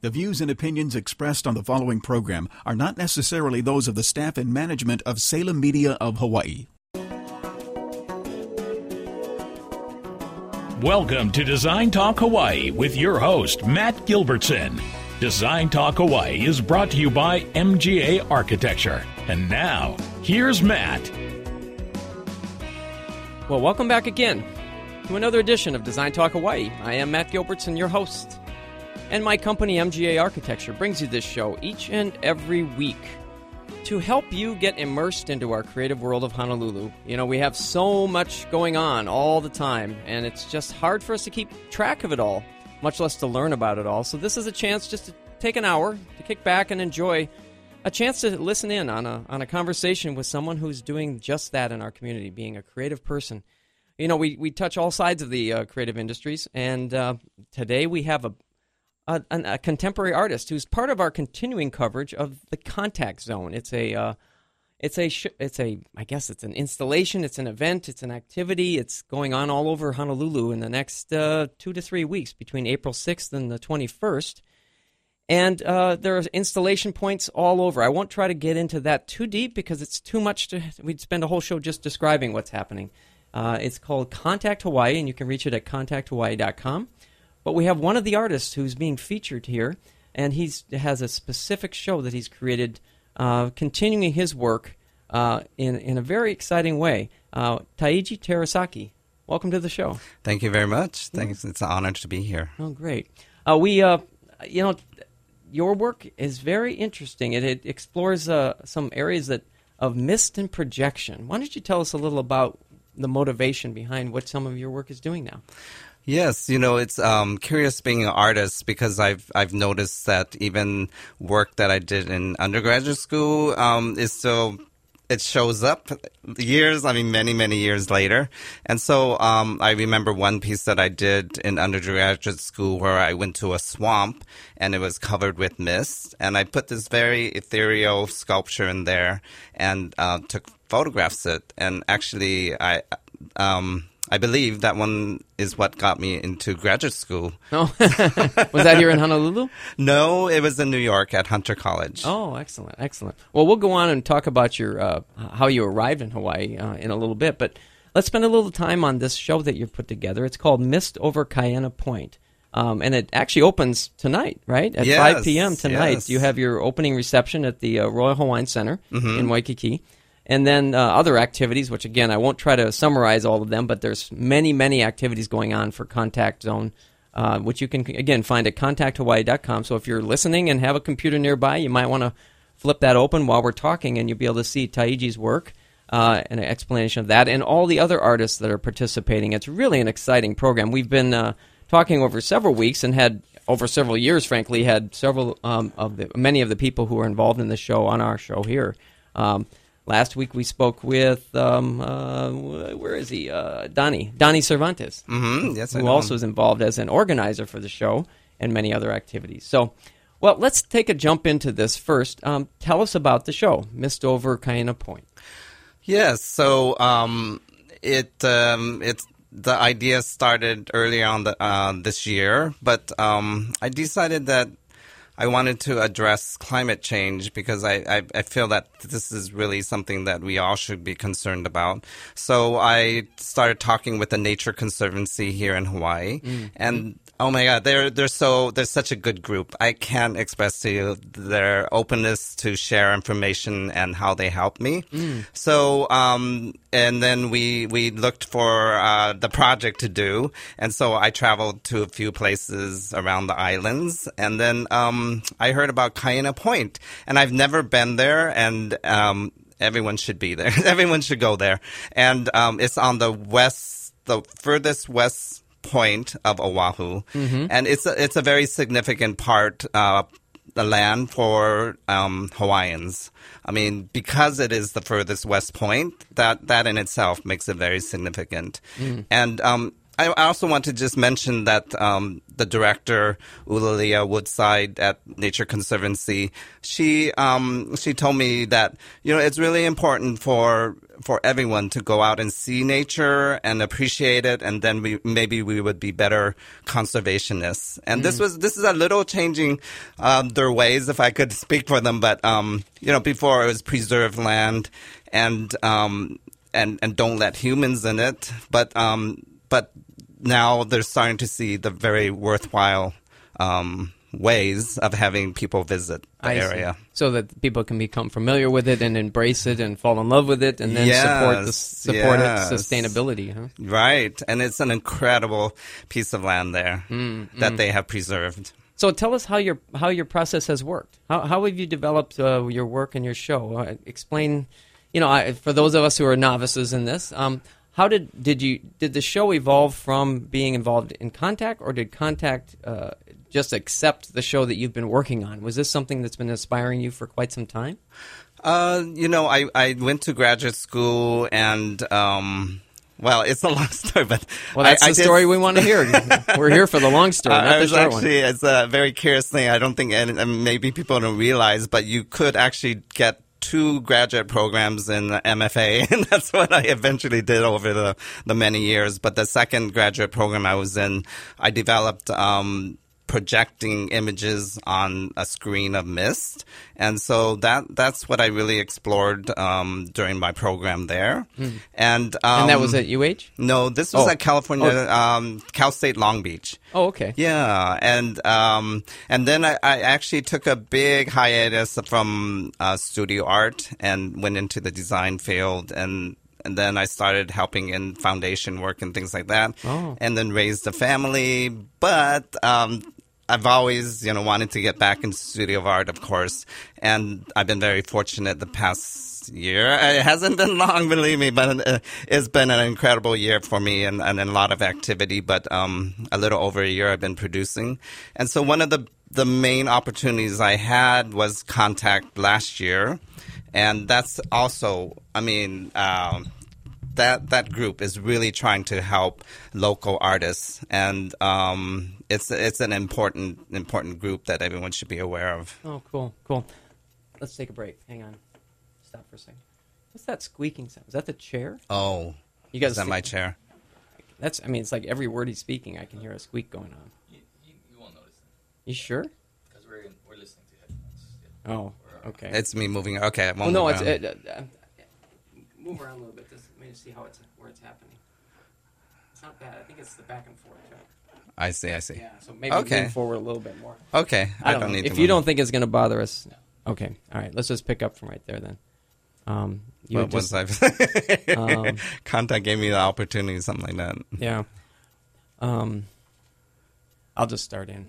The views and opinions expressed on the following program are not necessarily those of the staff and management of Salem Media of Hawaii. Welcome to Design Talk Hawaii with your host, Matt Gilbertson. Design Talk Hawaii is brought to you by MGA Architecture. And now, here's Matt. Well, welcome back again to another edition of Design Talk Hawaii. I am Matt Gilbertson, your host. And my company, MGA Architecture, brings you this show each and every week to help you get immersed into our creative world of Honolulu. You know, we have so much going on all the time, and it's just hard for us to keep track of it all, much less to learn about it all. So, this is a chance just to take an hour to kick back and enjoy a chance to listen in on a, on a conversation with someone who's doing just that in our community, being a creative person. You know, we, we touch all sides of the uh, creative industries, and uh, today we have a, a, a, contemporary artist who's part of our continuing coverage of the Contact Zone. It's a uh, it's a it's a I guess it's an installation, it's an event, it's an activity. It's going on all over Honolulu in the next uh, two to three weeks between April sixth and the twenty first. And uh, there are installation points all over. I won't try to get into that too deep because it's too much to. We'd spend a whole show just describing what's happening. Uh, it's called Contact Hawaii, and you can reach it at contacthawaii.com. But we have one of the artists who's being featured here, and he has a specific show that he's created, uh, continuing his work uh, in in a very exciting way. Uh, Taiji Terasaki, welcome to the show. Thank you very much. Thanks. It's an honor to be here. Oh, great. Uh, we, uh, you know, your work is very interesting. It, it explores uh, some areas that of mist and projection. Why don't you tell us a little about the motivation behind what some of your work is doing now? Yes, you know, it's um, curious being an artist because I've I've noticed that even work that I did in undergraduate school um, is still it shows up years, I mean, many, many years later. And so um, I remember one piece that I did in undergraduate school where I went to a swamp and it was covered with mist. And I put this very ethereal sculpture in there and uh, took photographs of it. And actually, I. Um, I believe that one is what got me into graduate school. Oh, was that here in Honolulu? No, it was in New York at Hunter College. Oh, excellent, excellent. Well, we'll go on and talk about your uh, how you arrived in Hawaii uh, in a little bit, but let's spend a little time on this show that you've put together. It's called Mist over Kaena Point. Um, and it actually opens tonight, right? At yes, 5 p.m. tonight. yes. You have your opening reception at the uh, Royal Hawaiian Center Mm-hmm. in Waikiki. And then uh, other activities, which again, I won't try to summarize all of them, but there's many, many activities going on for Contact Zone, uh, which you can, again, find at contacthawaii.com. So if you're listening and have a computer nearby, you might want to flip that open while we're talking, and you'll be able to see Taiji's work uh, and an explanation of that, and all the other artists that are participating. It's really an exciting program. We've been uh, talking over several weeks and had over several years, frankly, had several um, of the many of the people who are involved in the show on our show here. Um, last week we spoke with um, uh, where is he? Uh, Donnie Donnie Cervantes, hmm Yes, who also is involved as an organizer for the show and many other activities. So, well, let's take a jump into this first. Um, tell us about the show, Mist Over Kaena Point. Yes, so um, it um, it's the idea started earlier on the uh, this year, but um, I decided that I wanted to address climate change because I, I, I feel that this is really something that we all should be concerned about. So I started talking with the Nature Conservancy here in Hawaii, and oh my God, they're they're so they're such a good group. I can't express to you their openness to share information and how they help me. So um, and then we we looked for uh, the project to do, and so I traveled to a few places around the islands, and then um, I heard about Kaena Point, and I've never been there, and um, everyone should be there. everyone should go there, and um, it's on the west, the furthest west point of Oahu, and it's a, it's a very significant part. Uh, the land for um, Hawaiians. I mean, because it is the furthest west point, that that in itself makes it very significant. And um, I also want to just mention that um, the director Ulalia Woodside at Nature Conservancy, she um, she told me that you know it's really important for for everyone to go out and see nature and appreciate it, and then we maybe we would be better conservationists. And this was this is a little changing um, their ways, if I could speak for them. But um, you know, before it was preserve land and um, and and don't let humans in it, but um, but now they're starting to see the very worthwhile um, ways of having people visit the I see. area. so that people can become familiar with it and embrace it and fall in love with it, and then support the support yes. its sustainability. Huh? Right, and it's an incredible piece of land there Mm, that they have preserved. So tell us how your how your process has worked. How how have you developed uh, your work and your show? Uh, explain, you know, I, for those of us who are novices in this, um, how did did you did the show evolve from being involved in Contact, or did Contact uh, just accept the show that you've been working on? Was this something that's been inspiring you for quite some time? Uh, you know, I, I went to graduate school and, um, well, it's a long story, but Well, that's I, the story we want to hear. We're here for the long story, Uh, I the was short actually, it's a very curious thing. I don't think, and, and maybe people don't realize, but you could actually get two graduate programs in the MFA, and that's what I eventually did over the, the many years. But the second graduate program I was in, I developed, um, projecting images on a screen of mist. And so that, that's what I really explored, um, during my program there. And, um. And that was at UH. no, this was Oh. at California, um, Cal State Long Beach. Oh, okay. Yeah, and um, and then I, I actually took a big hiatus from uh, studio art and went into the design field, and and then I started helping in foundation work and things like that, Oh. and then raised a family. But um, I've always, you know, wanted to get back into studio of art, of course, and I've been very fortunate the past year. It hasn't been long, believe me, but uh, it's been an incredible year for me and, and a lot of activity. But um, a little over a year I've been producing, and so one of the the main opportunities I had was Contact last year, and that's also, I mean. Um, that that group is really trying to help local artists, and um, it's it's an important important group that everyone should be aware of. Oh, cool, cool. Let's take a break. Hang on. Stop for a second. What's that squeaking sound? Is that the chair? Oh, You guys is that see- my chair? That's. I mean, it's like every word he's speaking, I can hear a squeak going on. You, you, you won't notice it You sure? because we're in, we're listening to headphones. Yeah. Oh, okay. It's me moving. Okay, I well, won't no, move it's around. uh, uh, uh, move around a little bit. Let see how it's where it's happening. It's not bad. I think it's the back and forth. Right? I see. I see. Yeah. So maybe Okay. lean forward a little bit more. Okay, I don't, know. need if to you don't think it's going to bother us. Okay. All right. Let's just pick up from right there then. Um, you What just- was I? um, Contact gave me the opportunity, something like that. yeah. Um, I'll just start in.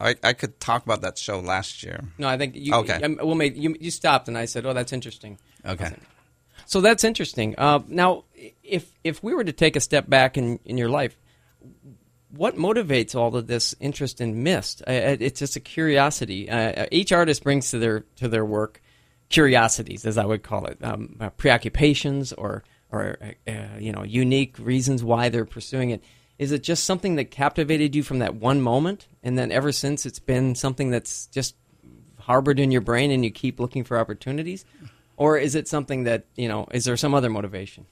I, I could talk about that show last year. No, I think you. Okay. um, we'll make you. You stopped, and I said, "Oh, that's interesting." Okay. So that's interesting. Uh, now, if if we were to take a step back in in your life, what motivates all of this interest in mist? It's just a curiosity. Uh, uh, each artist brings to their to their work curiosities, as I would call it, um, uh, preoccupations or or uh, uh, you know unique reasons why they're pursuing it. Is it just something that captivated you from that one moment, and then ever since it's been something that's just harbored in your brain, and you keep looking for opportunities, or is it something that you know? Is there some other motivation?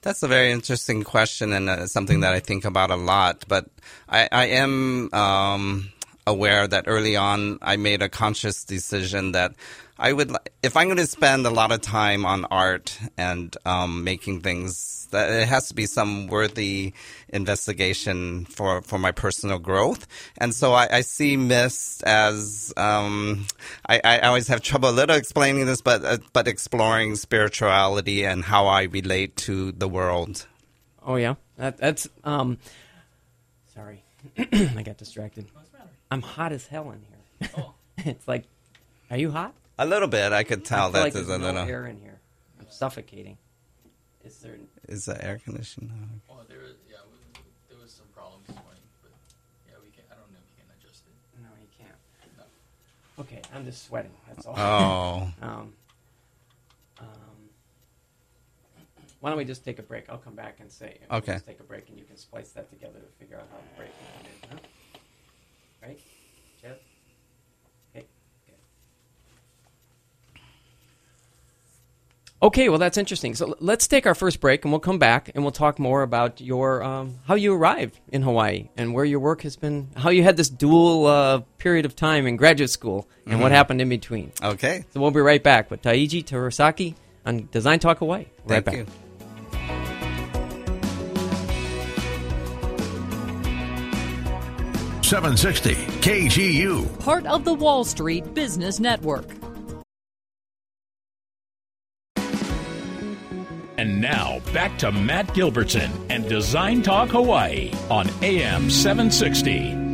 That's a very interesting question and uh, something that I think about a lot. But I, I am um, aware that early on I made a conscious decision that I would, if I'm going to spend a lot of time on art and um, making things, that it has to be some worthy investigation for, for my personal growth. And so I, I see Mist as, um, I, I always have trouble a little explaining this, but, uh, but exploring spirituality and how I relate to the world. Oh yeah, that, that's um. Sorry, I got distracted. What's the matter? I'm hot as hell in here. Oh. it's like, are you hot? A little bit, I could I tell feel that like there's there's a no little. air in here. I'm suffocating. Is there? Is the air conditioned? Oh, there was, yeah, we, there was some problems this morning, but yeah, we can't. I don't know if you can adjust it. No, you can't. No. Okay, I'm just sweating. That's all. Oh, Um, um, Why don't we just take a break? I'll come back and say. Okay. We'll just take a break, and you can splice that together to figure out how the break will come in. Huh? Right, Jeff. Okay. Good. Okay, well that's interesting. So let's take our first break, and we'll come back and we'll talk more about your um, how you arrived in Hawaii and where your work has been, how you had this dual uh, period of time in graduate school, and what happened in between. Okay. So we'll be right back with Taiji Terasaki on Design Talk Hawaii. Right Thank back. you. Seven sixty KGU. part of the Wall Street Business Network. Now back to Matt Gilbertson and Design Talk Hawaii on AM 760.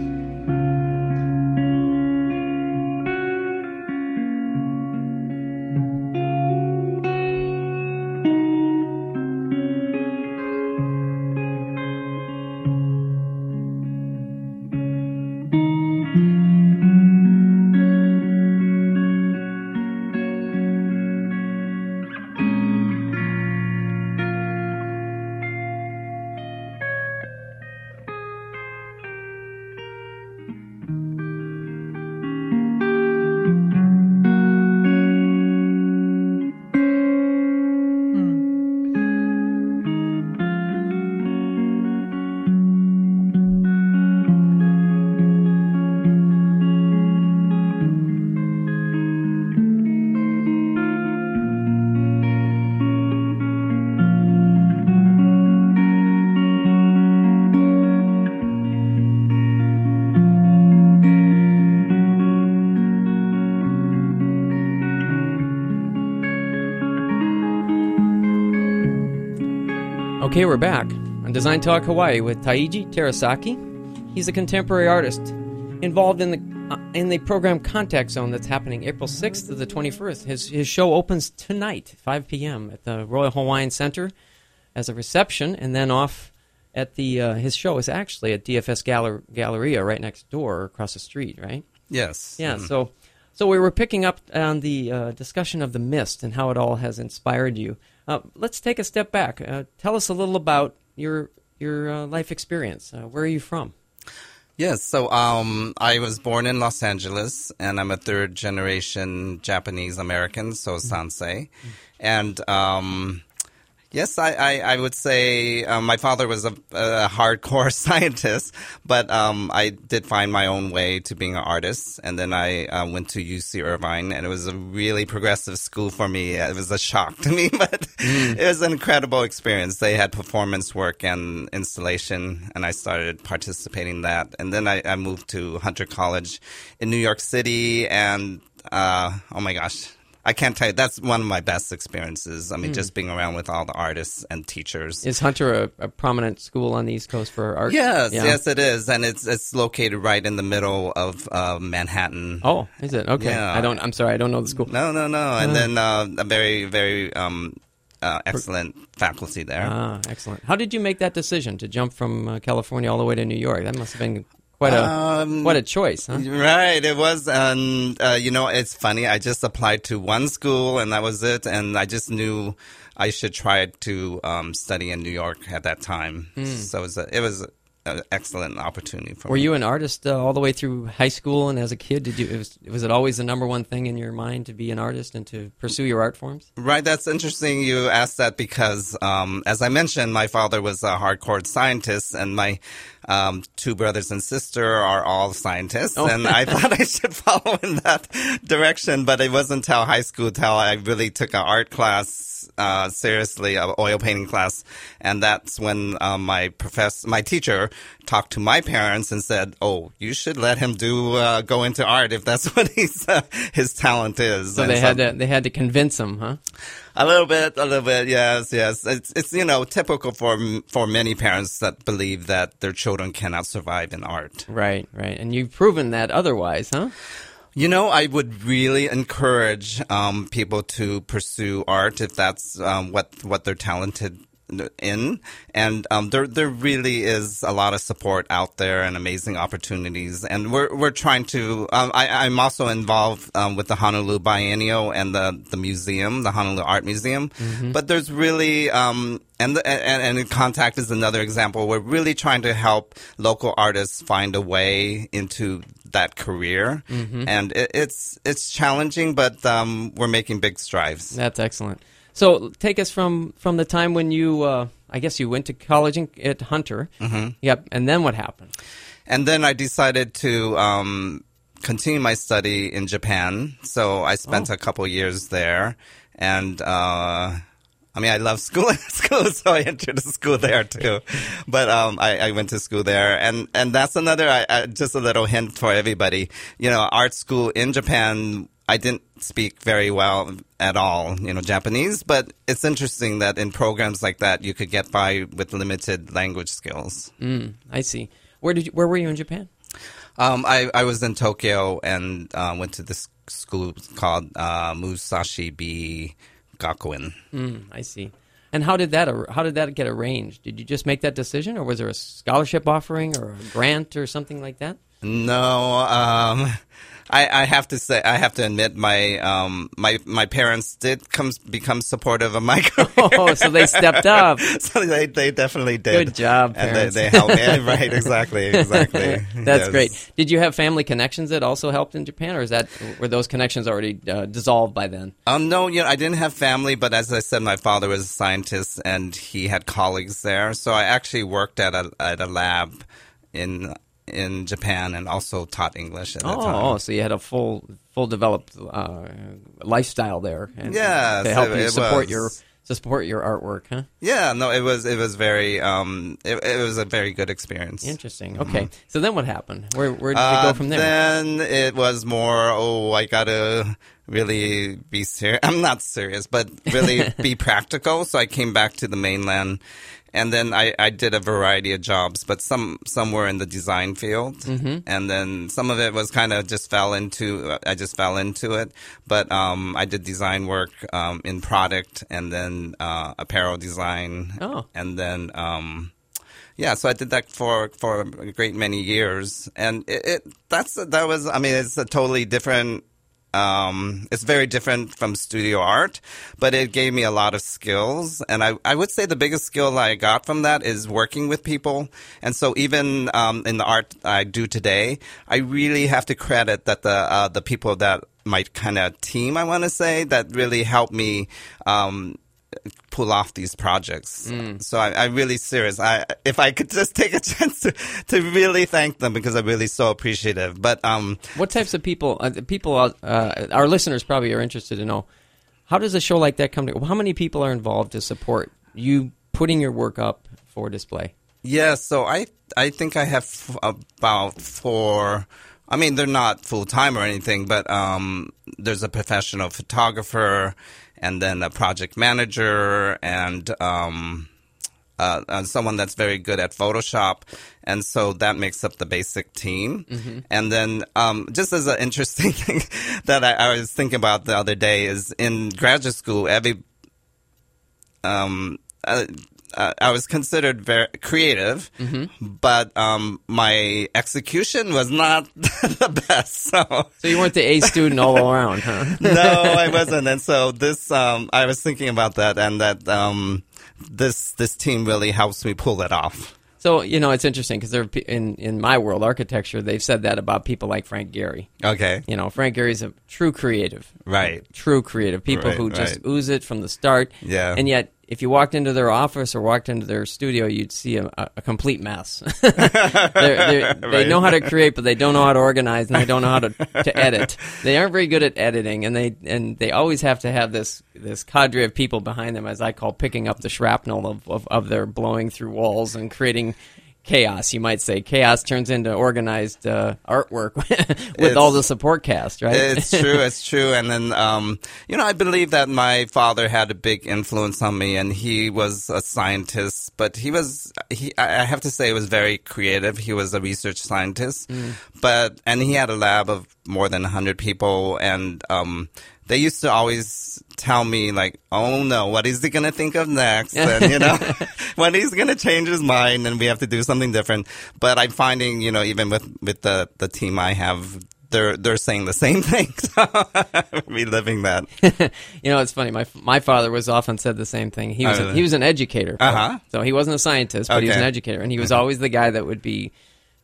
Okay, we're back on Design Talk Hawaii with Taiji Terasaki. He's a contemporary artist involved in the uh, in the program Contact Zone that's happening April 6th to the 21st. His his show opens tonight, 5 p.m. at the Royal Hawaiian Center as a reception, and then off at the uh, his show is actually at DFS Galler- Galleria right next door across the street, right? Yes. Yeah. Mm. So, so we were picking up on the uh, discussion of the mist and how it all has inspired you. Uh, let's take a step back. Uh, tell us a little about your your uh, life experience. Uh, where are you from? Yes, so um, I was born in Los Angeles, and I'm a third generation Japanese American, so Sansei. And um, yes, I, I, I would say um, my father was a, a hardcore scientist, but um, I did find my own way to being an artist. And then I uh, went to UC Irvine, and it was a really progressive school for me. It was a shock to me, but it was an incredible experience. They had performance work and installation, and I started participating in that. And then I, I moved to Hunter College in New York City, and uh, oh my gosh. I can't tell you. That's one of my best experiences. I mean, just being around with all the artists and teachers. Is Hunter a, a prominent school on the East Coast for art? Yes, Yeah. yes, it is, and it's it's located right in the middle of uh, Manhattan. Oh, is it? Okay. Yeah. I don't. I'm sorry. I don't know the school. no, no, no, and then uh, a very, very um, uh, excellent faculty there. Ah, excellent. How did you make that decision to jump from uh, California all the way to New York? That must have been quite a Um, quite a choice, huh? Right, it was, and uh, you know, it's funny. I just applied to one school, and that was it. And I just knew I should try to um, study in New York at that time. So it was a, it was an excellent opportunity for. Were me. you an artist uh, all the way through high school and as a kid? Did you it was, was it always the number one thing in your mind to be an artist and to pursue your art forms? Right, that's interesting you asked that because, um, as I mentioned, my father was a hardcore scientist, and my um, two brothers and sister are all scientists, Oh. and I thought I should follow in that direction. But it wasn't until high school till I really took an art class uh, seriously, an oil painting class, and that's when um, my professor, my teacher, talked to my parents and said, "Oh, you should let him do uh, go into art if that's what he's uh, his talent is." So And they had to they had to convince him, huh? A little bit, a little bit, yes, yes. It's it's you know typical for for many parents that believe that their children cannot survive in art. Right, right. And you've proven that otherwise, huh? You know, I would really encourage um, people to pursue art if that's um, what what they're talented in, and um, there there really is a lot of support out there and amazing opportunities, and we're we're trying to. Um, I, I'm also involved um, with the Honolulu Biennial and the the museum, the Honolulu Art Museum, but there's really um, and, the, and and contact is another example. We're really trying to help local artists find a way into that career, and it, it's it's challenging, but um, we're making big strides. That's excellent. So take us from from the time when you, uh, I guess you went to college in, at Hunter. Mm-hmm. Yep. And then what happened? And then I decided to um, continue my study in Japan. So I spent Oh. a couple years there, and uh, I mean, I love school, school, so I entered the school there too. But um, I, I went to school there, and and that's another I, I, just a little hint for everybody. You know, art school in Japan. I didn't speak very well at all, you know, Japanese, but it's interesting that in programs like that, you could get by with limited language skills. I see. Where did you, where were you in Japan? Um, I, I was in Tokyo and uh, went to this school called uh, Musashi B Gakuen. Mm, I see. And how did that how did that get arranged? Did you just make that decision, or was there a scholarship offering, or a grant, or something like that? No, um, I, I have to say, I have to admit, my um, my my parents did come become supportive of my career. Oh, so they stepped up. so they, they definitely did. Good job, and parents. they, they helped me. right, exactly, exactly. That's Yes. great. Did you have family connections that also helped in Japan, or is that were those connections already uh, dissolved by then? Um, no, you know, I didn't have family, but as I said, my father was a scientist and he had colleagues there. So I actually worked at a at a lab in in Japan and also taught English at that Oh, time. oh, so you had a full full developed uh, lifestyle there, and Yes, to help it- you support your to support your artwork, huh? Yeah, no, it was it was very um it, it was a very good experience. Interesting. Okay, so then what happened? Where where did you Uh, go from there? Then it was more, oh, I gotta really be serious. I'm not serious, but really be practical. So I came back to the mainland, and then I, I did a variety of jobs, but some some were in the design field, mm-hmm. and then some of it was kind of just fell into. I just fell into it, but um, I did design work um, in product, and then uh, apparel design, Oh. and then. Um, yeah, so I did that for for a great many years, and it, it that's that was I mean it's a totally different. Um, it's very different from studio art, but it gave me a lot of skills, and I I would say the biggest skill I got from that is working with people, and so even um, in the art I do today, I really have to credit that the uh, the people that my kind of team I want to say that really helped me. Um, pull off these projects. So I, I'm really serious. I if I could just take a chance to, to really thank them because I'm really so appreciative. But um, What types of people? Uh, people, uh, uh, our listeners probably are interested to know how does a show like that come to? How many people are involved to support you putting your work up for display? yeah, so I I think I have f- about four. I mean, they're not full time or anything, but um, there's a professional photographer, and then a project manager, and um, uh, uh, someone that's very good at Photoshop, and so that makes up the basic team. And then, um, just as an interesting thing that I, I was thinking about the other day is in graduate school, every um, uh, uh, I was considered very creative, but um, my execution was not the best. So So you weren't the A student all around, huh? no, I wasn't. And so this, um, I was thinking about that, and that um, this this team really helps me pull it off. So you know it's interesting because they're in in my world architecture they've said that about people like Frank Gehry. Okay, You know Frank Gehry's a true creative, right. true creative. People Right, who just right. ooze it from the start. Yeah. And yet, if you walked into their office or walked into their studio, you'd see a, a, complete mess. they're, they're, They know how to create, but they don't know how to organize, and they don't know how to, to edit. They aren't very good at editing, and they and they always have to have this this cadre of people behind them, as I call picking up the shrapnel of, of, of their blowing through walls and creating. Chaos, you might say. Chaos turns into organized uh, artwork with all the support cast, right? It's true. It's true. And then, um, you know, I believe that my father had a big influence on me, and he was a scientist. But he was, he, I have to say, was very creative. He was a research scientist, but and he had a lab of more than 100 people. And um, they used to always tell me, like, oh no, what is he going to think of next? And, you know, when he's going to change his mind and we have to do something different. But I'm finding, you know, even with, with the, the team I have, they're, they're saying the same thing. So reliving that. you know, it's funny. My my father was often said the same thing. He was Oh, a, he was an educator, Uh-huh. so he wasn't a scientist, but he was an educator, and he was always the guy that would be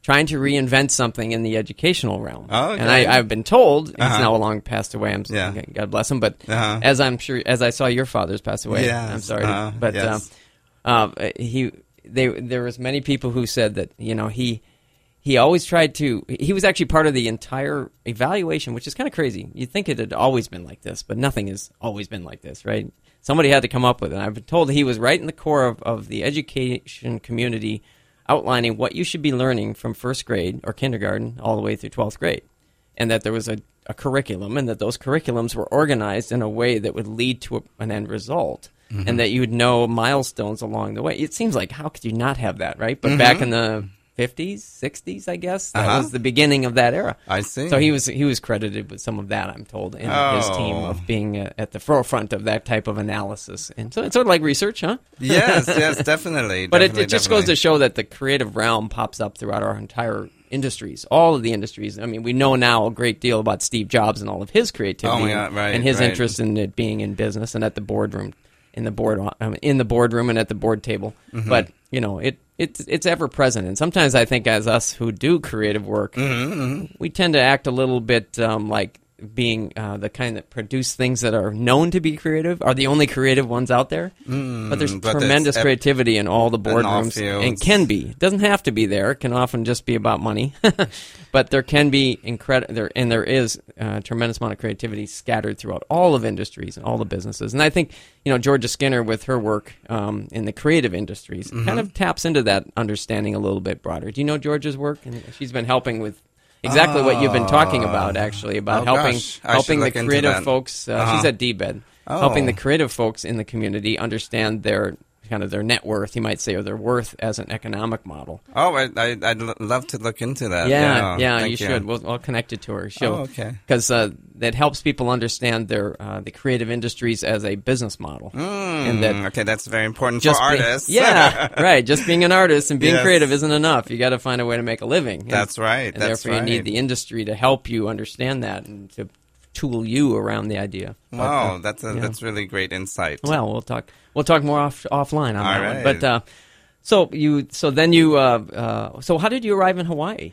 trying to reinvent something in the educational realm. Oh, okay. And I, I've been told he's Uh-huh. now long passed away. I'm Yeah. God bless him. But Uh-huh. as I'm sure, as I saw your father's pass away, Yes, I'm sorry, uh, but yes. um, uh, he they there was many people who said that you know he he always tried to he was actually part of the entire evaluation which is kind of crazy you'd think it had always been like this but nothing has always been like this right somebody had to come up with it and i've been told he was right in the core of, of the education community outlining what you should be learning from first grade or kindergarten all the way through 12th grade and that there was a, a curriculum and that those curriculums were organized in a way that would lead to a, an end result and mm-hmm. that you would know milestones along the way. It seems like how could you not have that right? But mm-hmm. back in the 50s 60s i guess that Uh-huh. was the beginning of that era I see. so he was he was credited with some of that i'm told in his team Oh. of being uh, at the forefront of that type of analysis and so it's sort of like research huh yes, yes, definitely. but it, definitely, it just goes to show that the creative realm pops up throughout our entire industries, all of the industries. I mean, we know now a great deal about Steve Jobs and all of his creativity Oh, right, and his right. interest in it being in business and at the boardroom, in the board, um, in the boardroom and at the board table. Mm-hmm. But you know, it it's it's ever present. And sometimes I think, as us who do creative work, Mm-hmm, we tend to act a little bit um, like being uh, the kind that produce things that are known to be creative are the only creative ones out there. but there's Mm, but tremendous ev- creativity in all the boardrooms, and can be. It doesn't have to be there. It can often just be about money. but there can be incredible there, and there is a tremendous amount of creativity scattered throughout all of industries and all the businesses. And I think you know Georgja Skinner with her work um, in the creative industries Mm-hmm. kind of taps into that understanding a little bit broader. Do you know Georgja's work? And she's been helping with. Exactly what you've been talking about, actually, about Oh, helping gosh. Helping the creative folks. Uh, Uh-huh. She's at DBED, Oh. helping the creative folks in the community understand their kind of their net worth, you might say, or their worth as an economic model. Oh, I, I, I'd love to look into that. Yeah, yeah, thank you should. We'll, I'll connect it to her. She'll, Oh, okay. Because uh, that helps people understand their uh, the creative industries as a business model, and that Mm, okay, that's very important just for being- artists. yeah, right. Just being an artist and being Yes. creative isn't enough. You got to find a way to make a living. And- That's right, And that's therefore, you need the industry to help you understand that and to tool you around the idea. But, uh, Wow, that's a, that's really great insight. Well, we'll talk. We'll talk more off offline on All that one. But uh, so you, so then you, uh, uh, so how did you arrive in Hawaii?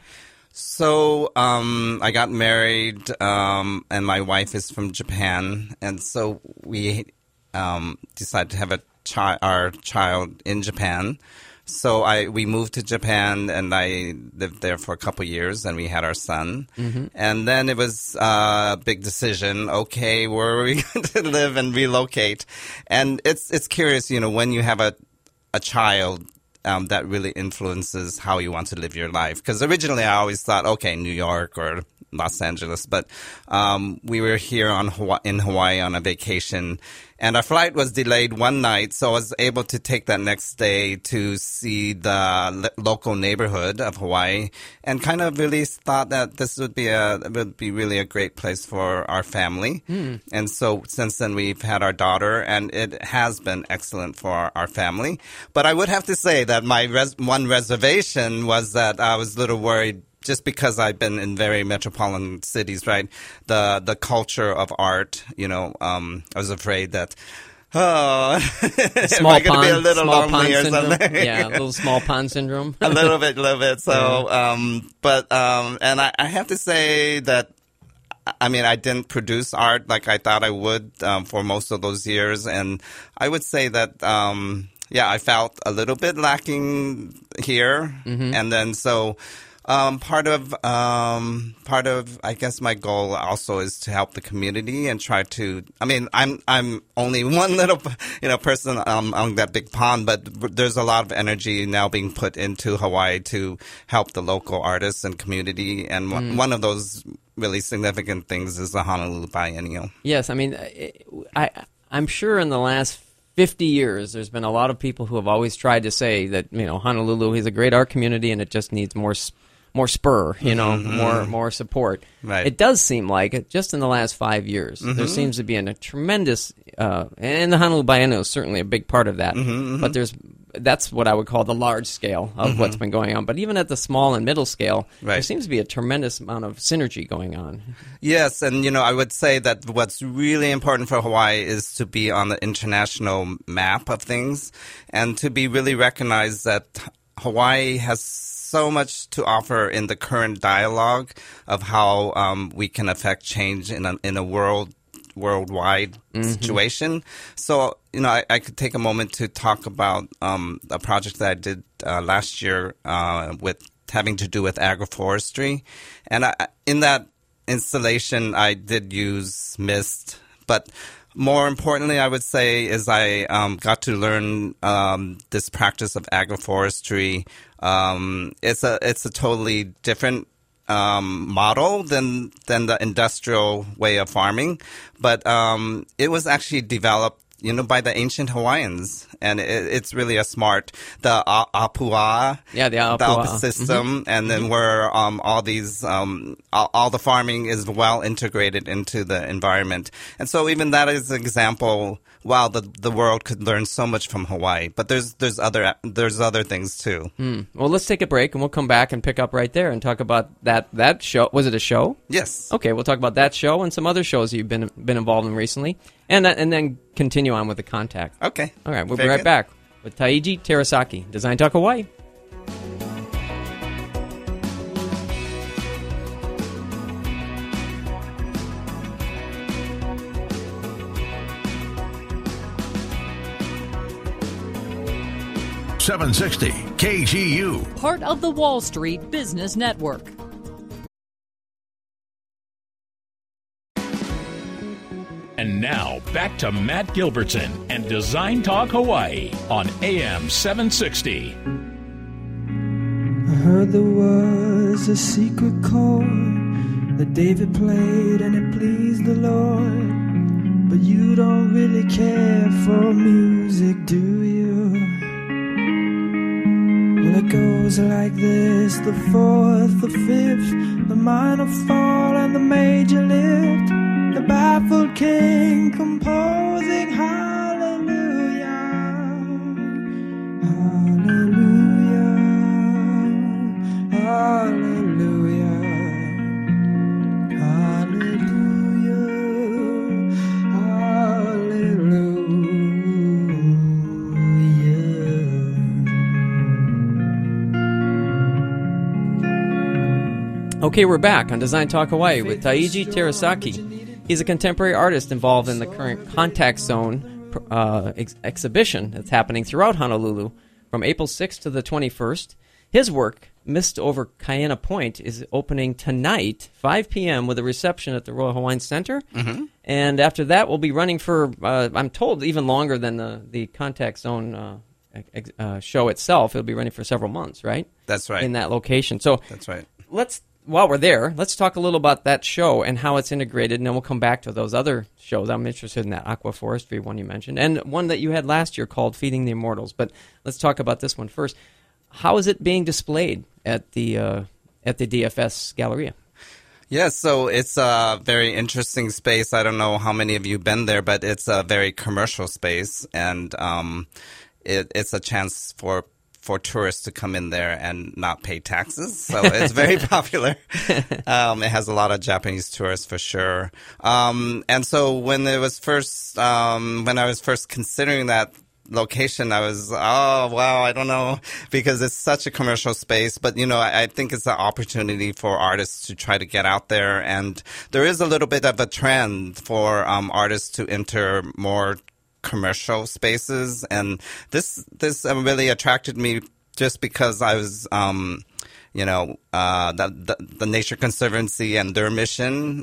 So um, I got married, um, and my wife is from Japan, and so we um, decided to have a chi- our child in Japan. So I we moved to Japan, and I lived there for a couple years, and we had our son. And then it was uh, a big decision. Okay, where are we going to live and relocate? And it's it's curious, you know, when you have a a child um, that really influences how you want to live your life. Because originally I always thought, okay, New York or Los Angeles, but um, we were here on Hawaii, in Hawaii on a vacation, and our flight was delayed one night, so I was able to take that next day to see the lo- local neighborhood of Hawaii, and kind of really thought that this would be a would be really a great place for our family. Hmm. And so since then we've had our daughter, and it has been excellent for our, our family. But I would have to say that my res- one reservation was that I was a little worried just because I've been in very metropolitan cities, right? The the culture of art, you know, um, I was afraid that. Oh, Small am I going to be a little small lonely pond or syndrome. something? yeah, a little small pond syndrome. a little bit, a little bit. So, um, but um, and I, I have to say that. I mean, I didn't produce art like I thought I would um, for most of those years, and I would say that, um, yeah, I felt a little bit lacking here, and then so um, part of um, part of I guess my goal also is to help the community and try to. I mean, I'm I'm only one little you know person um, on that big pond, but there's a lot of energy now being put into Hawaii to help the local artists and community, and one- one of those really significant things is the Honolulu Biennial. Yes, I mean, I, I'm sure in the last 50 years, there's been a lot of people who have always tried to say that you know Honolulu is a great art community and it just needs more more spur, you know, more more support. Mm-hmm. Right. Mm-hmm. It does seem like just in the last five years, there seems to be a tremendous, uh, and the Honolulu Biennial is certainly a big part of that. Mm-hmm, But there's that's what I would call the large scale of what's been going on. But even at the small and middle scale, there seems to be a tremendous amount of synergy going on. Yes, and you know, I would say that what's really important for Hawaii is to be on the international map of things and to be really recognized that Hawaii has so much to offer in the current dialogue of how um, we can affect change in a, in a world worldwide situation. So, you know, I, I could take a moment to talk about um, a project that I did uh, last year uh, with having to do with agroforestry, and I, in that installation, I did use mist, but more importantly, I would say is I um, got to learn um, this practice of agroforestry. Um, it's a it's a totally different um, model than than the industrial way of farming, but um, it was actually developed, you know, by the ancient Hawaiians, and it, it's really a smart the a- apua, Yeah, the the apua. Alpa system, and then where um, all these um, all, all the farming is well integrated into the environment, and so even that is an example. Wow, the the world could learn so much from Hawaii, but there's there's other there's other things too. Well, let's take a break and we'll come back and pick up right there and talk about that that show. Was it a show? Yes. Okay, we'll talk about that show and some other shows you've been been involved in recently, and uh, and then continue on with the contact. Okay. All right, we'll Very be right good. back with Taiji Terasaki, Design Talk Hawaii. Seven sixty KGU. Part of the Wall Street Business Network. And now back to Matt Gilbertson and Design Talk Hawaii on AM 760. I heard there was a secret chord that David played and it pleased the Lord. But you don't really care for music, do you? Well, it goes like this the fourth, the fifth, the minor fall, and the major lift. The baffled king composing hallelujah. Hallelujah, hallelujah, hallelujah, hallelujah. Okay, we're back on Design Talk Hawaii with Taiji Terasaki. He's a contemporary artist involved in the current Contact Zone uh, ex- exhibition that's happening throughout Honolulu from April 6th to the 21st. His work, Mist Over Kaena Point, is opening tonight, 5 p.m., with a reception at the Royal Hawaiian Center. Mm-hmm. And after that, we'll be running for, uh, I'm told, even longer than the, the Contact Zone uh, ex- uh, show itself. It'll be running for several months, right? That's right. In that location. So That's right. let's while we're there, let's talk a little about that show and how it's integrated, and then we'll come back to those other shows. I'm interested in that aquaforestry one you mentioned, and one that you had last year called Feeding the Immortals. But let's talk about this one first. How is it being displayed at the uh, at the DFS Galleria? Yes, so it's a very interesting space. I don't know how many of you been there, but it's a very commercial space, and um, it, it's a chance for for tourists to come in there and not pay taxes. So it's very popular. Um, it has a lot of Japanese tourists for sure. Um, and so when it was first, um, when I was first considering that location, I was, oh, wow, I don't know, because it's such a commercial space. But, you know, I, I think it's an opportunity for artists to try to get out there. And there is a little bit of a trend for um, artists to enter more commercial spaces. And this, this um, really attracted me just because I was, um, you know, uh, the, the the Nature Conservancy and their mission,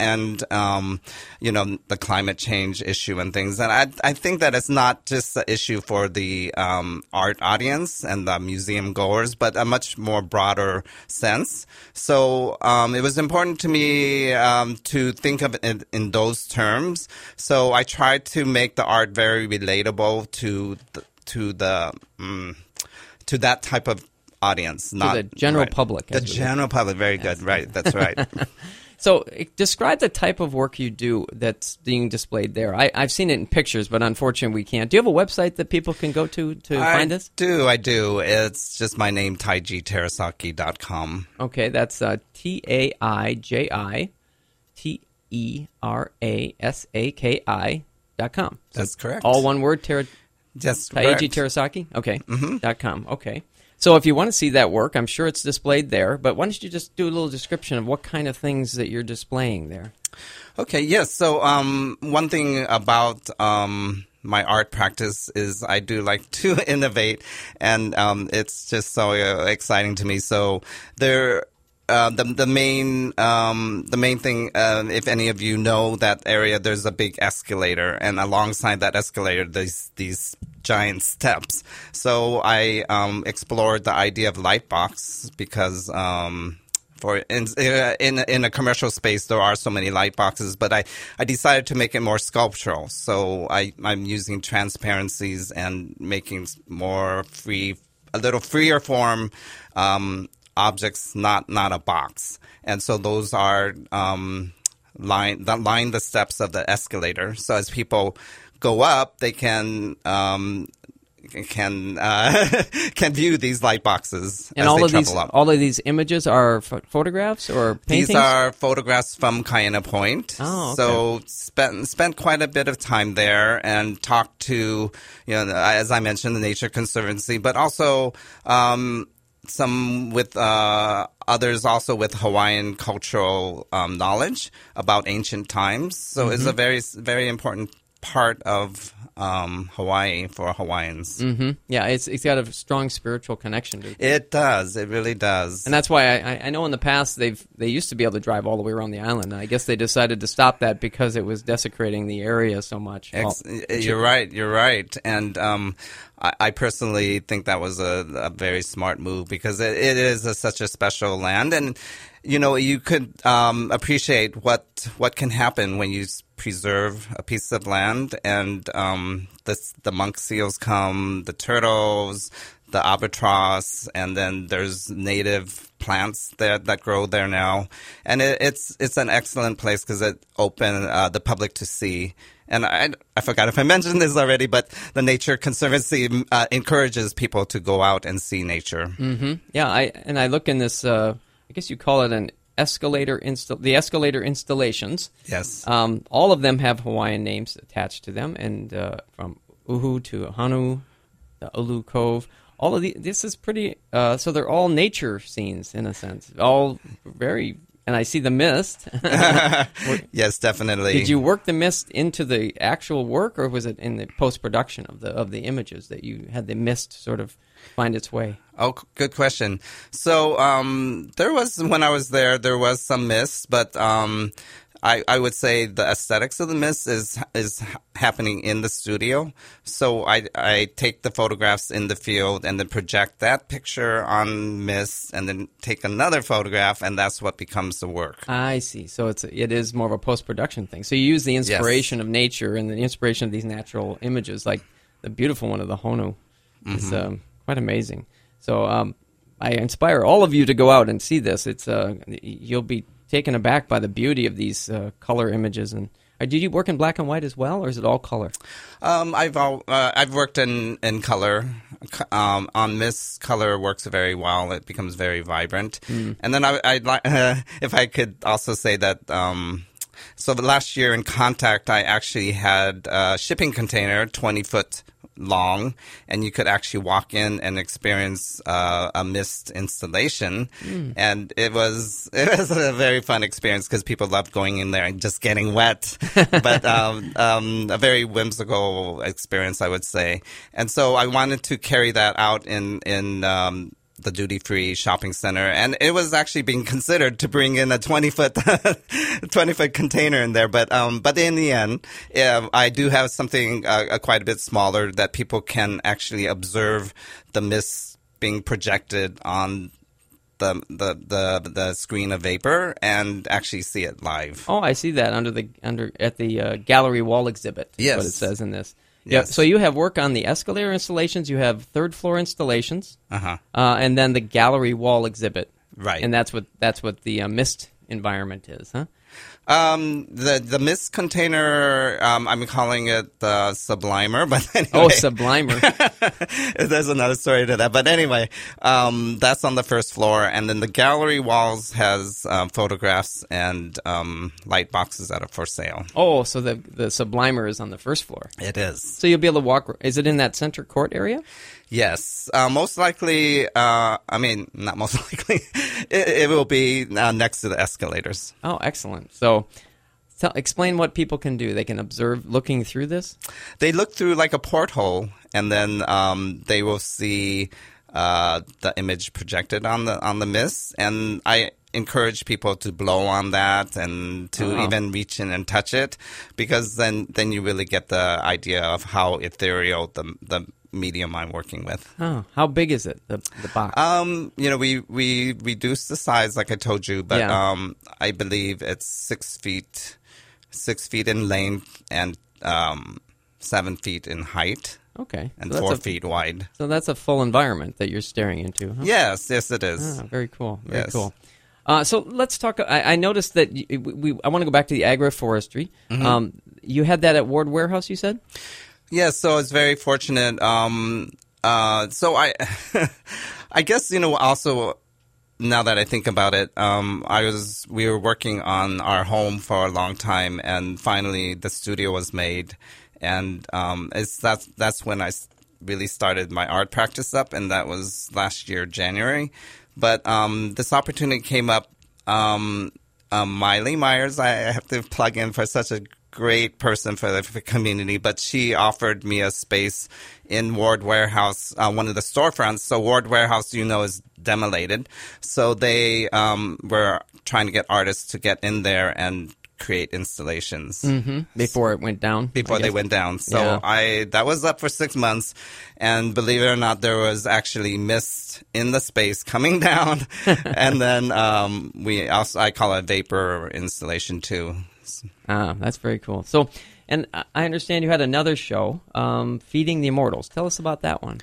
and um, you know, the climate change issue and things. And I I think that it's not just an issue for the um, art audience and the museum goers, but a much more broader sense. So um, it was important to me um, to think of it in, those terms. So I tried to make the art very relatable to the, to the. Um, to that type of audience, not the general right. public, The general public, very good. Right, that's right. So, eh, describe the type of work you do that's being displayed there. I, I've seen it in pictures, but unfortunately, we can't. Do you have a website that people can go to to I find this? do, I do. It's just my name, taiji taijiterasaki.com. Okay, that's uh, T A I J I T E R A S A K I dot com. So That's correct. All one word, Tera, Just Taiji correct. Terasaki? Okay. Mm-hmm. Dot com. Okay. So if you want to see that work, I'm sure it's displayed there. But why don't you just do a little description of what kind of things that you're displaying there? Okay, yes. So, um, one thing about um, my art practice is I do like to innovate, and um, it's just so uh, exciting to me. So, there. Uh, the the main um, the main thing, uh, if any of you know that area, there's a big escalator, and alongside that escalator, there's these giant steps. So I um, explored the idea of lightbox because um, for in, in in a commercial space there are so many light boxes but i i decided to make it more sculptural. So i i'm using transparencies and making more free a little freer form um, objects not not a box. And so those are um, line that line the steps of the escalator. So as people go up they can um, can uh, can view these light boxes And as all they of these up. all of these images are ph- photographs or paintings. These are photographs from Kaena Point. Oh, okay. So spent spent quite a bit of time there and talked to you know as I mentioned the Nature Conservancy, but also um, some with uh, others also with Hawaiian cultural um, knowledge about ancient times. So it's Mm-hmm. a very very important part of um, Hawaii for Hawaiians. hmm Yeah, it's it's got a strong spiritual connection to it. It does. It really does. And that's why I, I- I know in the past they've they used to be able to drive all the way around the island. I guess they decided to stop that because it was desecrating the area so much. Ex- Well, you're right. You're right. And um, I, I personally think that was a, a very smart move because it, it is a, such a special land, and you know you could um, appreciate what what can happen when you preserve a piece of land, and um, the the monk seals come, the turtles. The albatross, and then there's native plants that that grow there now, and it, it's it's an excellent place because it open uh, the public to see. And I, I forgot if I mentioned this already, but the Nature Conservancy uh, encourages people to go out and see nature. hmm Yeah, I and I look in this. Uh, I guess you call it an escalator install. The escalator installations. Yes. Um, all of them have Hawaiian names attached to them, and uh, from Uhu to Hanu, the Ulu Cove. All of the this is pretty. Uh, so they're all nature scenes in a sense. All very. And I see the mist. yes, definitely. Did you work the mist into the actual work, or was it in the post production of the of the images that you had the mist sort of find its way? Oh, good question. So um, there was when I was there, there was some mist, but um, I, I would say the aesthetics of the mist is is happening in the studio. So I I take the photographs in the field and then project that picture on mist, and then take another photograph, and that's what becomes the work. I see. So it's it is more of a post production thing. So you use the inspiration of nature and the inspiration of these natural images, like the beautiful one of the Honu, is um, quite amazing. So um, I inspire all of you to go out and see this. It's uh, you'll be taken aback by the beauty of these uh, color images. And uh, did you work in black and white as well, or is it all color? Um, I've al- uh, I've worked in in color. Um, on mist, color works very well. It becomes very vibrant. And then I, I'd like uh, if I could also say that. Um, so the last year in Contact, I actually had a shipping container, twenty foot long, and you could actually walk in and experience uh, a mist installation, and it was it was a very fun experience because people loved going in there and just getting wet, but um, um, a very whimsical experience, I would say. And so I wanted to carry that out in in um, the duty free shopping center, and it was actually being considered to bring in a twenty foot twenty foot container in there. But um, but in the end, yeah, I do have something uh, uh, quite a bit smaller that people can actually observe the mist being projected on. The, the the the screen of vapor and actually see it live. Oh, I see that under the under at the uh, gallery wall exhibit. is what it says in this. Yeah. So you have work on the escalator installations. You have third floor installations, Uh-huh. uh, and then the gallery wall exhibit. Right. And that's what that's what the uh, mist environment is, huh? Um, the the mist container, um, I'm calling it the Sublimer, but anyway. Oh, Sublimer. There's another story to that, but anyway, um, that's on the first floor, and then the gallery walls has um, photographs and um, light boxes that are for sale. oh, so the the Sublimer is on the first floor. It is. So you'll be able to walk. Is it in that center court area? Yes, uh, most likely. Uh, I mean, not most likely. it, it will be uh, next to the escalators. Oh, excellent. So, tell, explain what people can do. They can observe looking through this. They look through like a porthole, and then um, they will see uh, the image projected on the on the mist. And I encourage people to blow on that and to Wow. even reach in and touch it, because then then you really get the idea of how ethereal the the medium I'm working with. Oh, how big is it? The the box. Um, you know, we we reduced the size, like I told you, but Yeah. um, I believe it's six feet, six feet in length and um, seven feet in height okay. and so four a, feet wide. So that's a full environment that you're staring into. Huh? Yes, yes, it is. Ah, very cool. Very Yes. cool. Uh, so let's talk. I, I noticed that we. I want to go back to the agroforestry. Mm-hmm. Um, you had that at Ward Warehouse. You said. Yes, so I was very fortunate. Um, uh, so I, I guess you know also. Now that I think about it, um, I was we were working on our home for a long time, and finally the studio was made, and um, it's that's that's I really started my art practice up, and that was last year January. But um, this opportunity came up. Um, um, Maile Myers, I have to plug in for such a great person for the for community, but she offered me a space in Ward Warehouse, uh, one of the storefronts. So Ward Warehouse, you know, is demolated. So they um, were trying to get artists to get in there and create installations Before it went down. before they went down. So Yeah. I that was up for six months, and believe it or not, there was actually mist in the space coming down, and then um, we also I call it vapor installation too. Ah, that's very cool. So, and I- I understand you had another show, um, Feeding the Immortals. Tell us about that one.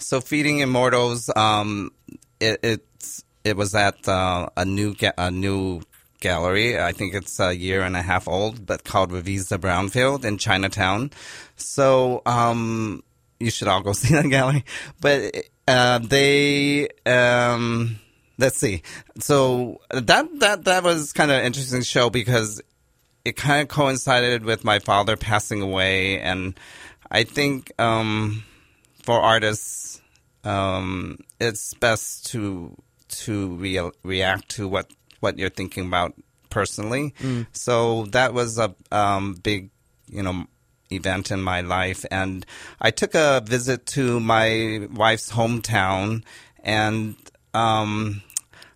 So feeding immortals, um, it, it's it was at uh, a new ga- a new gallery. I think it's a year and a half old, but called Revisa Brownfield in Chinatown. So um, you should all go see that gallery. But uh, they. Um, Let's see. So that that that was kind of an interesting show because it kind of coincided with my father passing away, and I think um, for artists, um, it's best to to re- react to what what you're thinking about personally. So that was a um, big, you know, event in my life, and I took a visit to my wife's hometown, and um,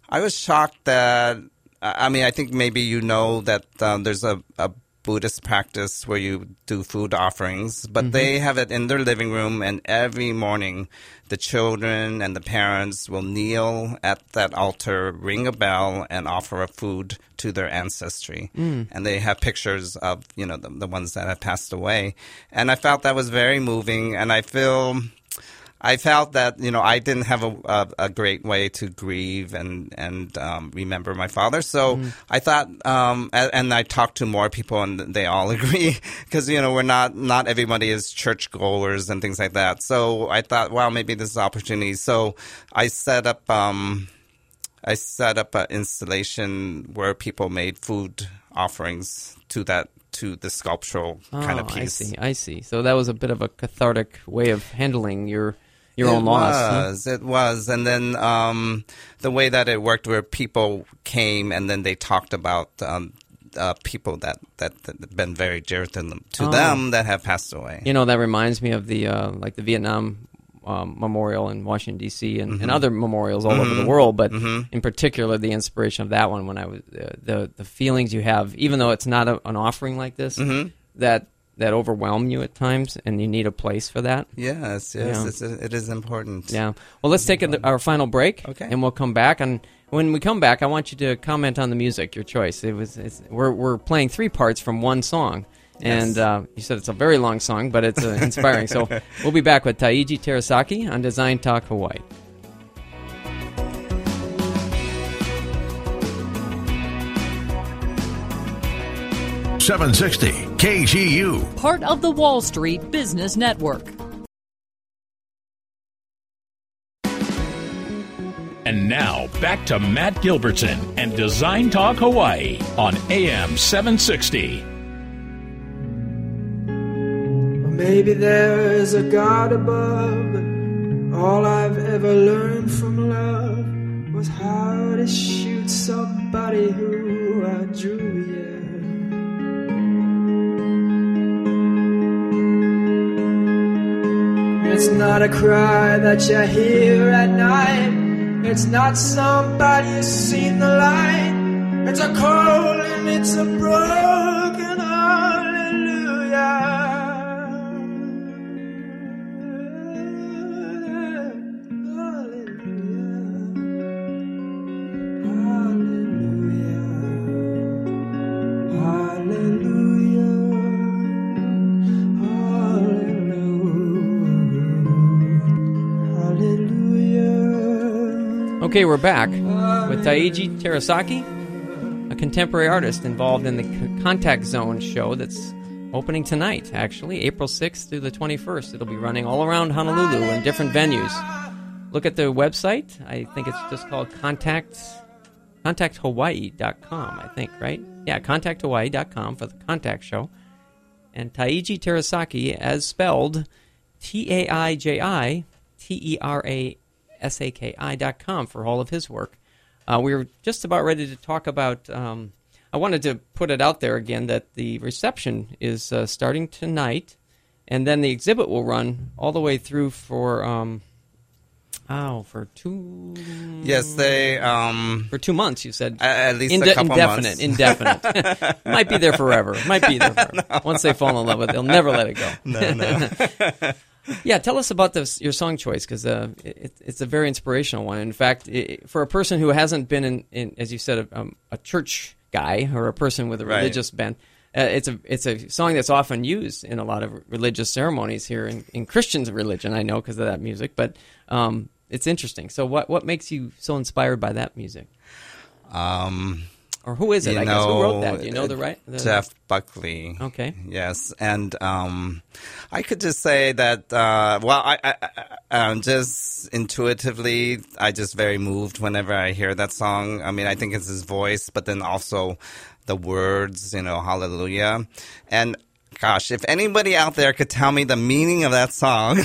I was shocked that. I mean, I think maybe you know that um, there's a, a Buddhist practice where you do food offerings, but they have it in their living room, and every morning the children and the parents will kneel at that altar, ring a bell, and offer a food to their ancestry. And they have pictures of you know the, the ones that have passed away, and I felt that was very moving, and I feel. I felt that you know I didn't have a, a, a great way to grieve and and um, remember my father, so I thought, um, and, and I talked to more people, and they all agree because you know we're not not everybody is church goers and things like that. So I thought, wow, maybe this is an opportunity. So I set up. Um, I set up an installation where people made food offerings to that to the sculptural kind of Oh, piece. I see. I see. So that was a bit of a cathartic way of handling your your it own loss. huh? Was, It was, and then um, the way that it worked, where people came and then they talked about um, uh, people that that that had been very dear to them, to Oh. them that have passed away. You know, that reminds me of the uh, like the Vietnam um, Memorial in Washington D.C. and, Mm-hmm. and other memorials all over the world, but in particular, the inspiration of that one when I was uh, the the feelings you have, even though it's not a, an offering like this, Mm-hmm. that that overwhelm you at times, and you need a place for that. Yes, yes, Yeah. it's, it is important. Yeah. Well, let's take a, our final break, Okay. and we'll come back. And when we come back, I want you to comment on the music, your choice. It was it's, we're we're playing three parts from one song, And uh, you said it's a very long song, but it's uh, inspiring. so we'll be back with Taiji Terasaki on Design Talk Hawaii. Seven sixty KGU. Part of the Wall Street Business Network. And now back to Matt Gilbertson and Design Talk Hawaii on AM 760. Maybe there is a God above, but all I've ever learned from love was how to shoot somebody who I drew, not a cry that you hear at night. It's not somebody who's seen the light. It's a cold and it's a broken Okay, we're back with Taiji Terasaki, a contemporary artist involved in the Contact Zone show that's opening tonight, actually, April 6th through the 21st. It'll be running all around Honolulu in different venues. Look at the website. I think it's just called Contact contacthawaii.com, I think, right? Yeah, contacthawaii.com for the contact show. And Taiji Terasaki, as spelled T A I J I T E R A S A K I dot com for all of his work. Uh, we were just about ready to talk about. Um, I wanted to put it out there again that the reception is uh, starting tonight, and then the exhibit will run all the way through for. Um, Oh, for two. Yes, they um for two months. You said at least a Inde- couple indefinite, months. indefinite. Might be there forever. Might be there forever. Once they fall in love with it, they'll never let it go. No, no. yeah, tell us about this, your song choice because uh, it, it's a very inspirational one. In fact, i for a person who hasn't been in, in as you said, a, um, a church guy or a person with a Right. religious bent. Uh, it's a it's a song that's often used in a lot of religious ceremonies here in, in Christians' religion. I know because of that music, but um, it's interesting. So, what what makes you so inspired by that music, um or who is it? you I guess who wrote that? know, Do you know the right? The, Jeff Buckley. Okay. Yes, and um, I could just say that. Uh, well, I, I, I just intuitively, I just very moved whenever I hear that song. I mean, I think it's his voice, but then also the words. You know, Hallelujah, and. Gosh, if anybody out there could tell me the meaning of that song,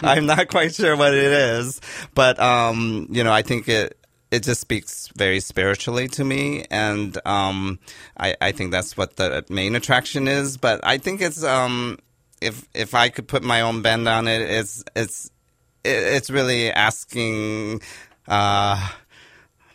I'm not quite sure what it is. But um, you know, I think it it just speaks very spiritually to me, and um, I, I think that's what the main attraction is. But I think it's um, if if I could put my own bend on it, it's it's it, it's really asking. Uh,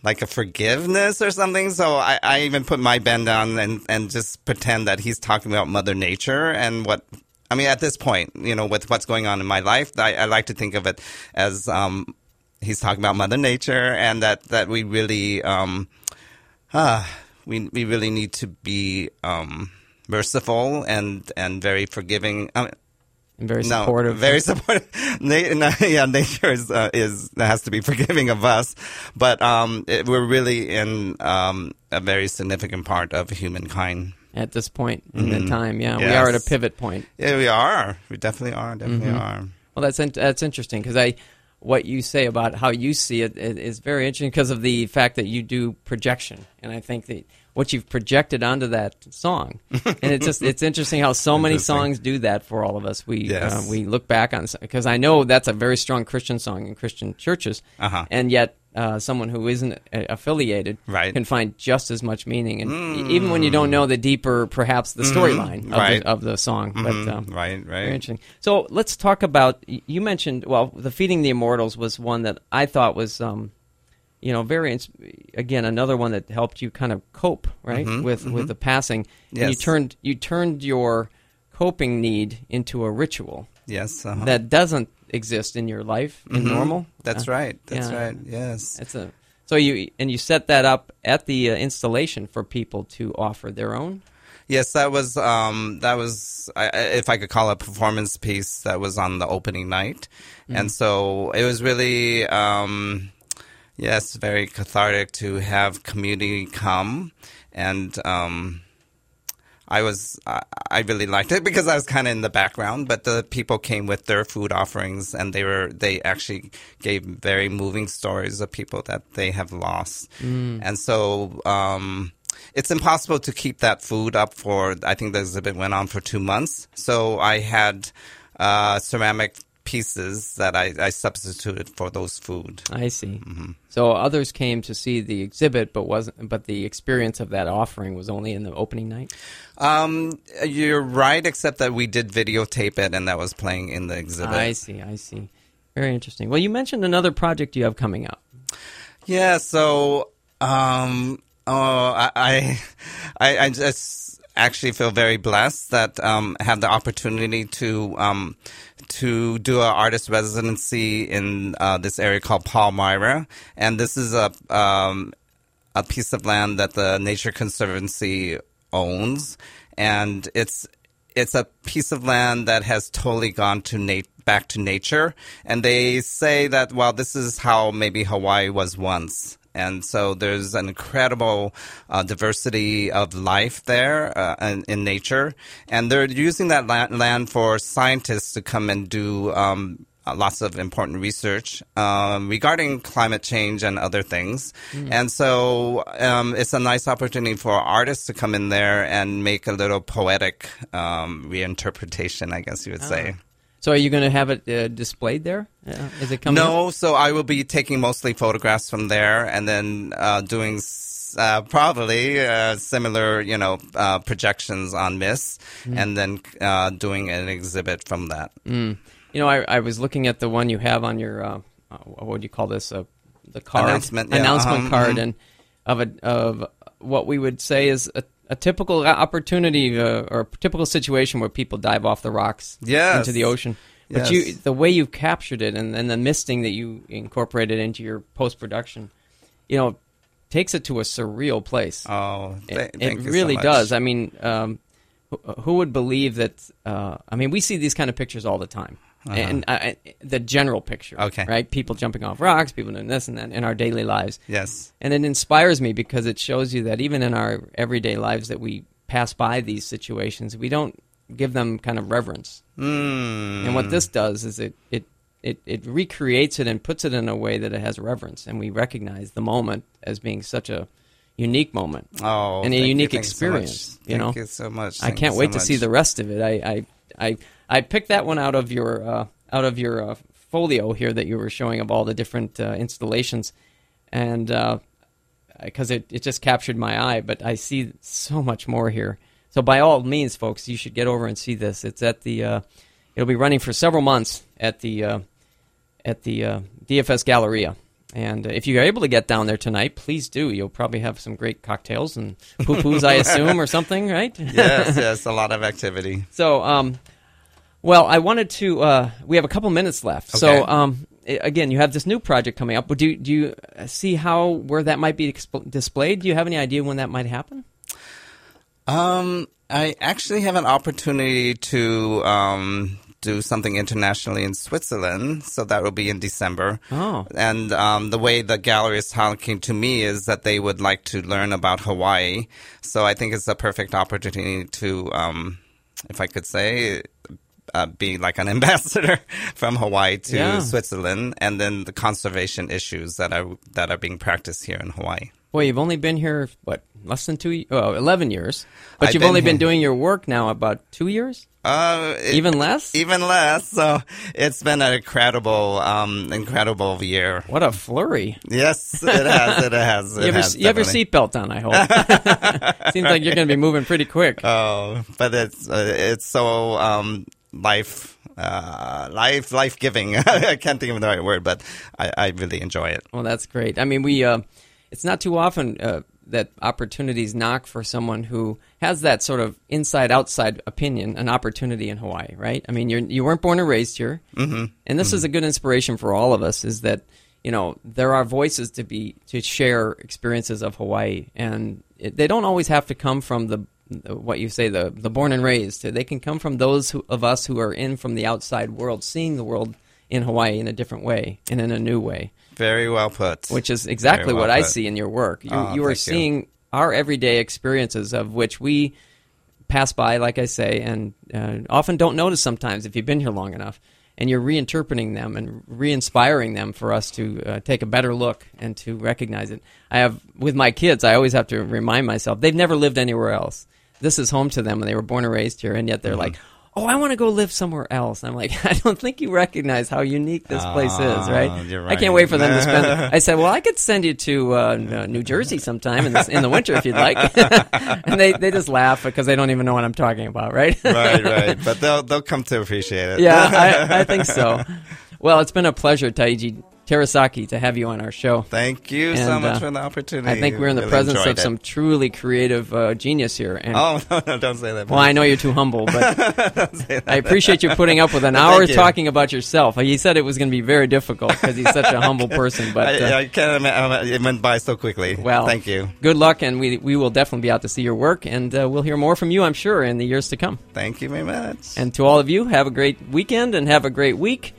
like a forgiveness or something. So I, I even put my bend on and, and just pretend that he's talking about Mother Nature and what. I mean, at this point, you know, with what's going on in my life, I, I like to think of it as um, he's talking about Mother Nature and that that we really um, uh, we we really need to be um, merciful and and very forgiving. I mean, and very no, supportive. very supportive. Yeah, nature is, uh, is has to be forgiving of us, but um, it, we're really in um, a very significant part of humankind. at this point in the Mhm. time. Yeah, we are at a pivot point. Yeah, we are. We definitely are. Definitely Mhm. are. Well, that's in, that's interesting because I what you say about how you see it is very interesting because of the fact that you do projection, and I think that what you've projected onto that song, and it's just it's interesting how so many songs do that for all of us. We Yes. uh, we look back on because I know that's a very strong Christian song in Christian churches, Uh-huh. and yet. Uh, someone who isn't affiliated Right. can find just as much meaning, and e- even when you don't know the deeper, perhaps the Mhm. storyline of, Right. the, of the song. Mhm. But um, Right, right. very interesting. So let's talk about. You mentioned well, the feeding the immortals was one that I thought was, um, you know, very ins- again another one that helped you kind of cope right Mhm, with with mhm. the passing. And you turned you turned your coping need into a ritual Yes, uh-huh. that doesn't exist in your life in Mhm. normal. That's Uh, right. That's yeah. right. Yes. It's a so you and you set that up at the uh, installation for people to offer their own. Yes, that was um, that was I- if I could call it a performance piece that was on the opening night, and so it was really um, yes, very cathartic to have community come, and um, I was I, I really liked it because I was kind of in the background, but the people came with their food offerings, and they were they actually gave very moving stories of people that they have lost, and so. Um, it's impossible to keep that food up for I think the exhibit went on for two months. So I had uh, ceramic pieces that I, I substituted for those food. I see. Mm-hmm. So others came to see the exhibit, but wasn't. But the experience of that offering was only in the opening night. Um, you're right, except that we did videotape it and that was playing in the exhibit. I see. I see. Very interesting. Well, you mentioned another project you have coming up. Yeah, so um, oh, I, I, I I just actually feel very blessed that um, have the opportunity to um, to do an artist residency in uh, this area called Palmyra, and this is a um, a piece of land that the Nature Conservancy owns, and it's it's a piece of land that has totally gone to nat- back to nature. And they say that well, this is how maybe Hawaii was once. And so there's an incredible uh, diversity of life there uh, in, in nature, and they're using that la- land for scientists to come and do um, uh, lots of important research um, regarding climate change and other things. And so um, it's a nice opportunity for artists to come in there and make a little poetic um, reinterpretation, I guess you would say. So, are you going to have it uh, displayed there? Uh, is it coming? up? No, so I will be taking mostly photographs from there and then uh, doing s- uh, probably uh, similar, you know, uh, projections on Miss and then uh, doing an exhibit from that. You know, I, I was looking at the one you have on your uh, uh, what would you call this? Uh, the card Announcement, yeah, announcement uh-huh, card, mhm. and of a of what we would say is a, a typical opportunity uh, or a typical situation where people dive off the rocks Yes. into the ocean. But Yes. you, the way you've captured it, and, and the misting that you incorporated into your post production, you know, takes it to a surreal place. Oh, th- It, it you so really much. does. I mean, um, who, who would believe that? Uh, I mean, we see these kind of pictures all the time, and uh, the general picture, Uh-huh. Okay. right? People jumping off rocks, people doing this and that in our daily lives, Yes. and it inspires me because it shows you that even in our everyday lives, that we pass by these situations, we don't give them kind of reverence. Mm. And what this does is it it. It, it recreates it and puts it in a way that it has reverence, and we recognize the moment as being such a unique moment. Oh, and a thank you, unique thank you so experience. you know, Thank you so much. I can't wait so to see the rest of it. I I I, I picked that one out of your uh, out of your uh, folio here that you were showing of all the different uh, installations, and because it it just captured my eye. But I see so much more here. So by all means, folks, you should get over and see this. It's at the uh, it'll be running for several months at the uh, at the uh, DFS Galleria. And uh, if you're able to get down there tonight, please do. You'll probably have some great cocktails and poo-poos, I assume, or something, right? yes, yes, a lot of activity. So, um, well, I wanted to. Uh, we have a couple minutes left. So, um, again, you have this new project coming up. But do do you uh, see how where that might be exp- displayed? Do you have any idea when that might happen? Um, I actually have an opportunity to um, do something internationally in Switzerland, so that will be in December. Oh. And um, the way the gallery is talking to me is that they would like to learn about Hawaii. So I think it's a perfect opportunity to, um, if I could say, uh, be like an ambassador from Hawaii to Yeah. Switzerland, and then the conservation issues that are that are being practiced here in Hawaii. Well, you've only been here what less than two, oh, 11 years, but I've you've been only been doing your work now about two years, Uh, it- even less. even less. So it's been an incredible, um, incredible year. What a flurry! Yes, it has. It has. It You have, your, you have your seatbelt on, I hope. Seems like you're going to be moving pretty quick. Oh, but it's uh, it's so um, life. Uh, life, life giving. I can't think of the right word, but I, I really enjoy it. Well, that's great. I mean, we uh, it's not too often uh, that opportunities knock for someone who has that sort of inside outside opinion, an opportunity in Hawaii, right? I mean, you're you weren't born and raised here, mm-hmm. and this is a good inspiration for all of us. Is that you know there are voices to be to share experiences of Hawaii, and it, they don't always have to come from the what you say the the born and raised. They can come from those who, of us who are in from the outside world, seeing the world in Hawaii in a different way and in a new way. Very well put. Which is exactly well what I see in your work. You, Oh, you are thank you. seeing our everyday experiences of which we pass by, like I say, and uh, often don't notice sometimes if you've been here long enough. And you're reinterpreting them and re-inspiring them for us to uh, take a better look and to recognize it. I have with my kids, I always have to remind myself they've never lived anywhere else. This is home to them, and they were born and raised here, and yet they're Mm-hmm. like, "Oh, I want to go live somewhere else." I'm like, I don't think you recognize how unique this place is, Ah, right? I can't wait for them to spend. I said, "Well, I could send you to uh, New Jersey sometime in, this, in the winter if you'd like," and they they just laugh because they don't even know what I'm talking about, right? right, right. But they'll they'll come to appreciate it. yeah, I, I think so. Well, it's been a pleasure, Taiji Terasaki, to have you on our show. Thank you so much uh, for the opportunity. I think we're in the Really presence of it. some truly creative uh, genius here. And, Oh no, no, don't say that. well, I know you're too humble, but Don't say that. I appreciate you putting up with an hour talking about yourself. He said it was going to be very difficult because he's such a humble person. But uh, I, I can't imagine it went by so quickly. well, thank you, Good luck, and we we will definitely be out to see your work, and uh, we'll hear more from you, I'm sure, in the years to come. thank you very much. And to all of you, have a great weekend and have a great week.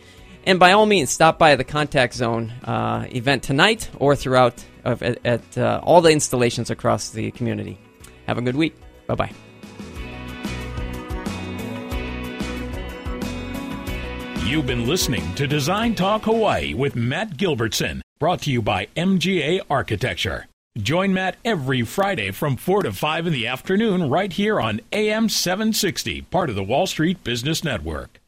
And by all means, stop by the Contact Zone uh, event tonight or throughout of, at, at uh, all the installations across the community. Have a good week. Bye bye. You've been listening to Design Talk Hawaii with Matt Gilbertson, brought to you by MGA Architecture. Join Matt every Friday from 4 to 5 in the afternoon right here on AM 760, part of the Wall Street Business Network.